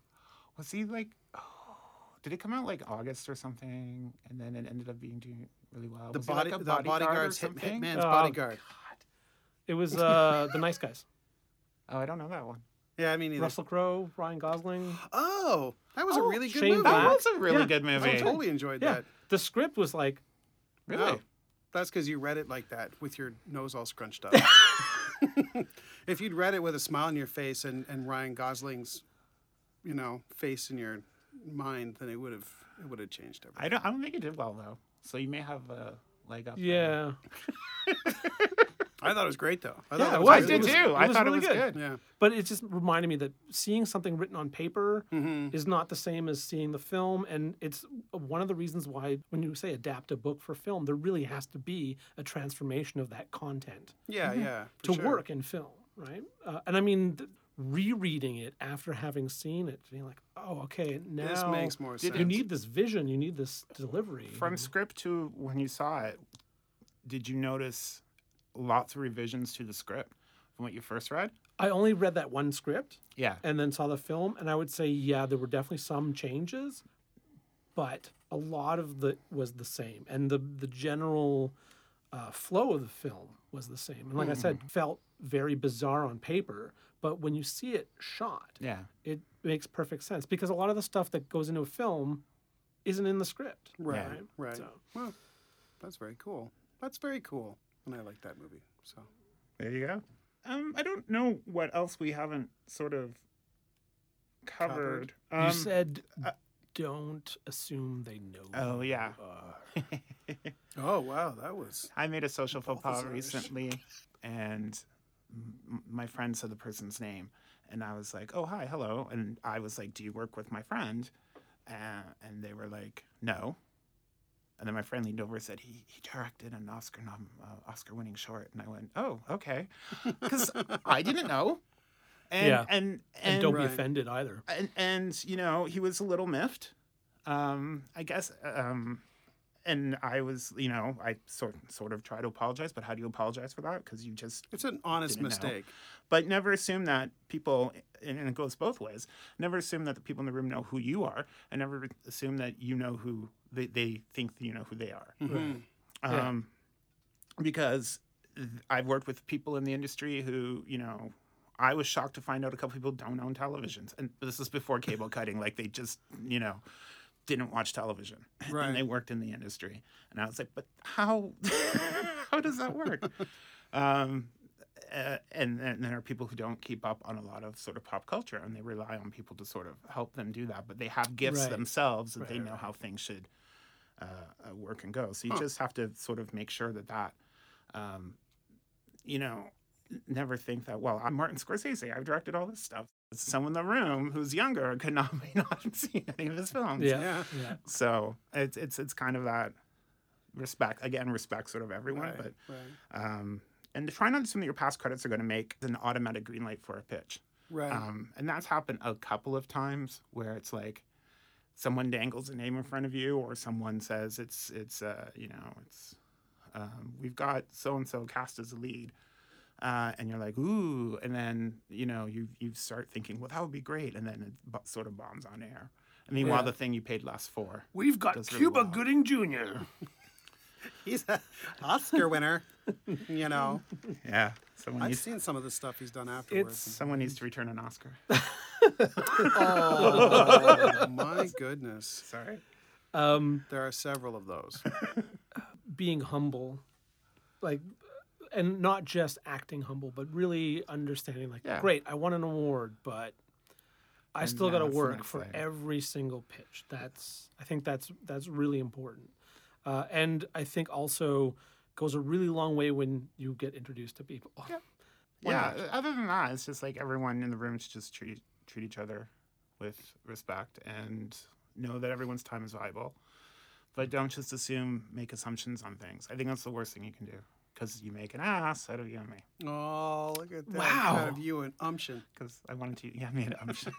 Was he like? Oh, did it come out like August or something, and then it ended up being doing really well? The Was he body, like a the bodyguard or bodyguard's hit, something? hitman's Oh, bodyguard. It was uh, the nice guys. Oh, I don't know that one. Yeah, I mean, either. Russell Crowe, Ryan Gosling. Oh, that was a Oh, really good Shane movie. Black. That was a really Yeah. good movie. I totally enjoyed Yeah, that. the script was like Really? That's because you read it like that with your nose all scrunched up. if you'd read it with a smile on your face and, and Ryan Gosling's, you know, face in your mind, then it would have it would have changed everything. I don't. I don't think it did well though. So you may have a leg up. yeah. I thought it was great though. I Yeah, thought it was I was. really did was- too. it I thought really it was good. good. Yeah. But it just reminded me that seeing something written on paper Mm-hmm. is not the same as seeing the film. And it's one of the reasons why, when you say adapt a book for film, there really has to be a transformation of that content Yeah, yeah. for to sure. work in film, right? Uh, and I mean, th- rereading it after having seen it, being like, oh, okay, now This makes more sense. you need this vision, you need this delivery. From script to when you saw it, did you notice lots of revisions to the script from what you first read? I only read that one script. Yeah. and then saw the film and i would say yeah there were definitely some changes but a lot of the was the same and the the general uh, flow of the film was the same and like i said felt very bizarre on paper but when you see it shot Yeah. it makes perfect sense because a lot of the stuff that goes into a film isn't in the script Right, Yeah. right. So- Well, that's very cool. That's very cool. And I like that movie. So There you go. Um, I don't know what else we haven't sort of covered. you Um, said don't assume they know oh who yeah. you are. Oh wow, that was I made a social faux Both pas recently, and m- my friend said the person's name, and I was like, "Oh, hi, hello," and I was like, "Do you work with my friend?" Uh, and they were like, "No." And then my friend leaned over and said, "He he directed an Oscar nom- uh, Oscar winning short," and I went, "Oh, okay," because I didn't know. And, Yeah. and and and don't be offended either and, and you know he was a little miffed um i guess um and i was you know i sort sort of try to apologize but how do you apologize for that because you just it's an honest Didn't know. mistake. but never assume that people and and it goes both ways never assume that the people in the room know who you are and never assume that you know who they, they think you know who they are Mhm. Yeah. um, because I've worked with people in the industry who, you know, I was shocked to find out a couple people don't own televisions, and this is before cable cutting. Like they just, you know, didn't watch television, Right. and they worked in the industry. And I was like, but how, how does that work? um, uh, and then there are people who don't keep up on a lot of sort of pop culture and they rely on people to sort of help them do that but they have gifts Right. themselves that Right, they know right. how things should uh, uh, work and go so you Huh. just have to sort of make sure that that um, you know never think that well i'm martin scorsese i've directed all this stuff someone in the room who's younger could not may not have seen any of his films Yeah. Yeah. Yeah. so it's it's it's kind of that respect again respect sort of everyone Right, but right. um, and try not to assume that your past credits are going to make an automatic green light for a pitch. Right. Um, and that's happened a couple of times where it's like someone dangles a name in front of you, or someone says it's it's uh, you know it's um, we've got so and so cast as a lead. Uh, and you're like, ooh, and then you know you you start thinking, well, that would be great, and then it bo- sort of bombs on air. And meanwhile, Yeah. the thing you paid less for, We've got Does really Cuba well. Gooding Jr. He's an Oscar winner. you know, yeah, someone I've needs seen some of the stuff he's done afterwards. someone needs to return an Oscar. oh my goodness, Sorry. Um, there are several of those. being humble, like, and not just acting humble, but really understanding, like, Yeah. great, I won an award, but I And still got to now it's the work for layer. every single pitch. That's, I think that's that's really important, uh, and I think also goes a really long way when you get introduced to people. Yeah. Why yeah. Other than that, it's just like everyone in the room should just treat treat each other with respect and know that everyone's time is valuable. But don't just assume, make assumptions on things. I think that's the worst thing you can do because you make an ass out of you and me. Oh, look at that! Wow. Out of you and umption. Because I wanted to, yeah, I made an option.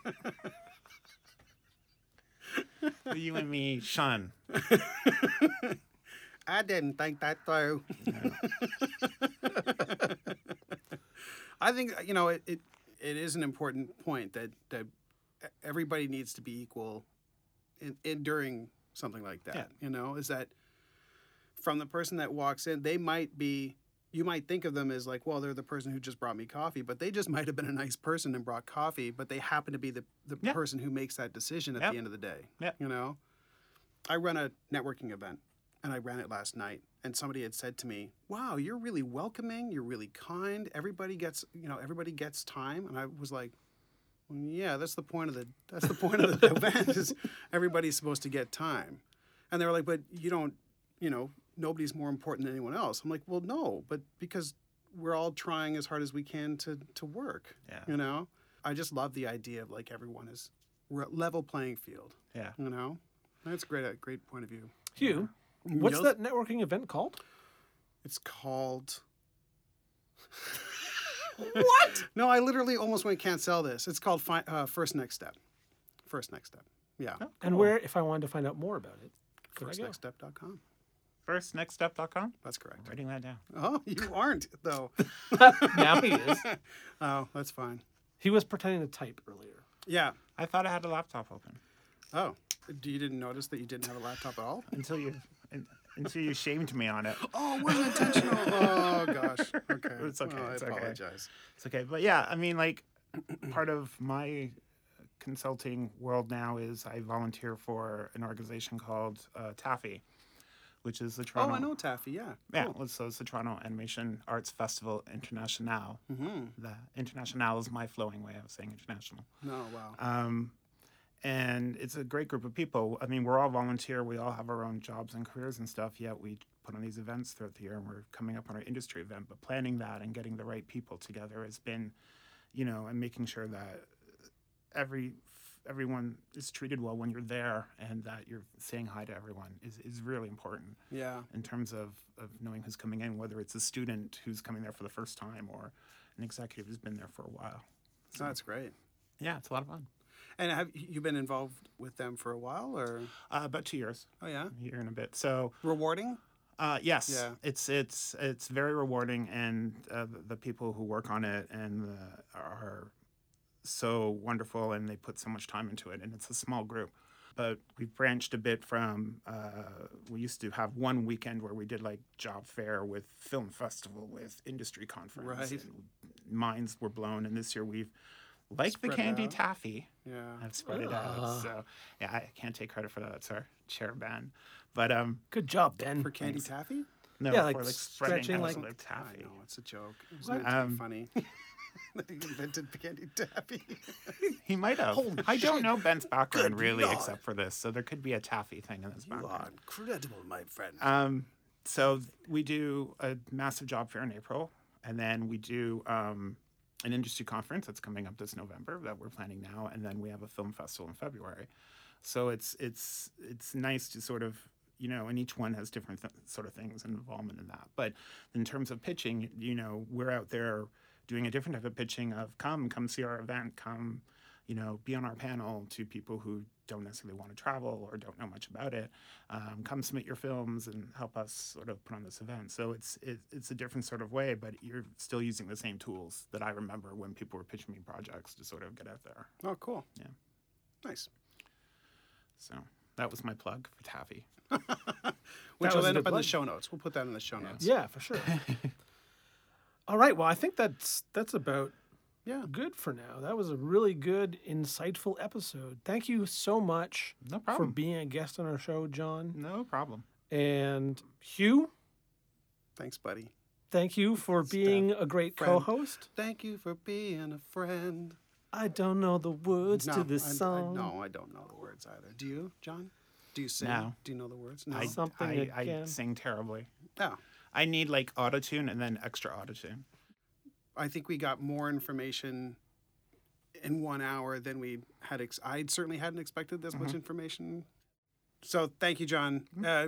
you and me, shun. I didn't think that through. I think you know it, it. It is an important point that that everybody needs to be equal in, in during something like that. Yeah. You know, is that from the person that walks in, they might be. You might think of them as like, well, they're the person who just brought me coffee, but they just might have been a nice person and brought coffee, but they happen to be the, the Yeah. person who makes that decision at the end of the day. Yep. You know, I run a networking event and I ran it last night. And somebody had said to me, "Wow, you're really welcoming. You're really kind. Everybody gets, you know, everybody gets time." And I was like, well, "Yeah, that's the point of the that's the point of the event is everybody's supposed to get time." And they were like, "But you don't, you know, nobody's more important than anyone else." I'm like, "Well, no, but because we're all trying as hard as we can to to work." Yeah. You know, I just love the idea of like everyone is we're at level playing field. Yeah. You know, that's great. A great point of view. Hugh, what's that networking event called? It's called. what? No, I literally almost went. Can't sell this. It's called fi- uh, First Next Step. First Next Step. Yeah. And where, if I wanted to find out more about it, could I go? FirstNextStep.com. Firstnextstep.com. That's correct. Writing that down. Oh, you aren't though. now he is. Oh, that's fine. He was pretending to type earlier. Yeah. I thought I had a laptop open Oh, do you didn't notice that you didn't have a laptop at all? until you un- until you shamed me on it. Oh, it wasn't intentional. oh gosh. Okay. It's okay, Well, I it's okay. apologize. It's okay, but yeah, I mean, like, part of my consulting world now is I volunteer for an organization called uh, Taffy, which is the Toronto. Oh, I know Taffy. Yeah. Yeah, Cool. so it's the Toronto Animation Arts Festival International. Mm-hmm. The International is my flowing way of saying international. No. Wow. Um, and it's a great group of people. I mean, we're all volunteer. We all have our own jobs and careers and stuff. Yet we put on these events throughout the year, and we're coming up on our industry event. But planning that and getting the right people together has been, you know, and making sure that every everyone is treated well when you're there, and that you're saying hi to everyone is is really important yeah. in terms of of knowing who's coming in, whether it's a student who's coming there for the first time or an executive who's been there for a while. So that's great. Yeah, it's a lot of fun. And have you been involved with them for a while, or? Uh, about two years. Oh yeah. a year and a bit. So Rewarding. uh, yes, Yeah. it's it's it's very rewarding, and uh, the, people who work on it and the, are so wonderful, and they put so much time into it, and it's a small group. But we've branched a bit from. Uh, we used to have one weekend where we did like job fair with film festival with industry conference. Right. Minds were blown, and this year we've. Like Spread the candy out. taffy, Yeah. I've spread it out. So yeah, I can't take credit for that. It's our chair Ben, but um, Good job, Ben. For Candy Thanks. Taffy. No, Yeah, like for, like spreading stretching, like- like taffy. I know it's a joke. It was What? meant Um, funny. that he invented candy taffy. He might have. Holy I don't know Ben's background Good really, lord. except for this. So there could be a taffy thing in his you are background. incredible, my friend. Um, so we do a massive job fair in April, and then we do um, an industry conference that's coming up this November that we're planning now, and then we have a film festival in February. So it's it's it's nice to sort of you know, and each one has different th- sort of things and involvement in that. But in terms of pitching, you know, we're out there doing a different type of pitching of come, come see our event, come, you know, be on our panel to people who don't necessarily want to travel or don't know much about it. Um, come submit your films and help us sort of put on this event. So it's it, it's a different sort of way, but you're still using the same tools that I remember when people were pitching me projects to sort of get out there. oh, cool. Yeah. Nice. So that was my plug for Taffy. Which will end good up in the show notes. We'll put that in the show notes. Yeah, for sure. All right. Well, I think that's that's about Yeah. good for now. That was a really good, insightful episode. Thank you so much No for being a guest on our show, John. no problem. And Hugh, Thanks, buddy. thank you for being a great friend. co-host. Thank you for being a friend. I don't know the words no, to this I, song. I, no, I don't know the words either. Do you, John? Do you sing? No. Do you know the words? No. I, Something I, I sing terribly. no. I need like auto tune and then extra auto tune. I think we got more information in one hour than we had. Ex- I certainly hadn't expected this much information. So thank you, John. Uh,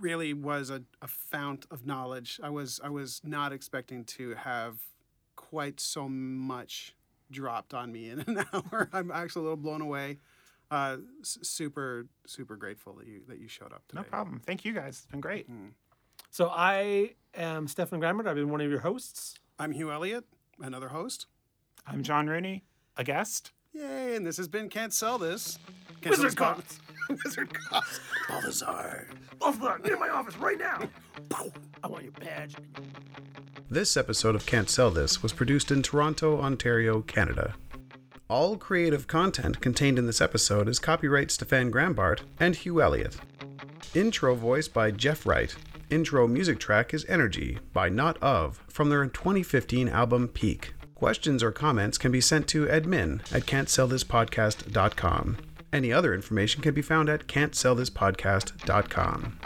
really was a, a fount of knowledge. I was I was not expecting to have quite so much dropped on me in an hour. I'm actually a little blown away. Uh, s- super super grateful that you that you showed up today. No problem. Thank you guys. It's been great. So I am Stefan Grammert. I've been one of your hosts. I'm Hugh Elliott, another host. I'm John Rooney, a guest. Yay! And this has been Can't Sell This. Can't Wizard Sell This pod- Cops. Wizard Cops. Balthazar. Get in my office right now. I want your badge. This episode of Can't Sell This was produced in Toronto, Ontario, Canada. All creative content contained in this episode is copyright Stefan Grambart and Hugh Elliott. Intro voice by Jeff Wright. Intro music track is Energy by Not Of from their 2015 album Peak. Questions or comments can be sent to admin at can'tsellthispodcast.com. Any other information can be found at can'tsellthispodcast.com.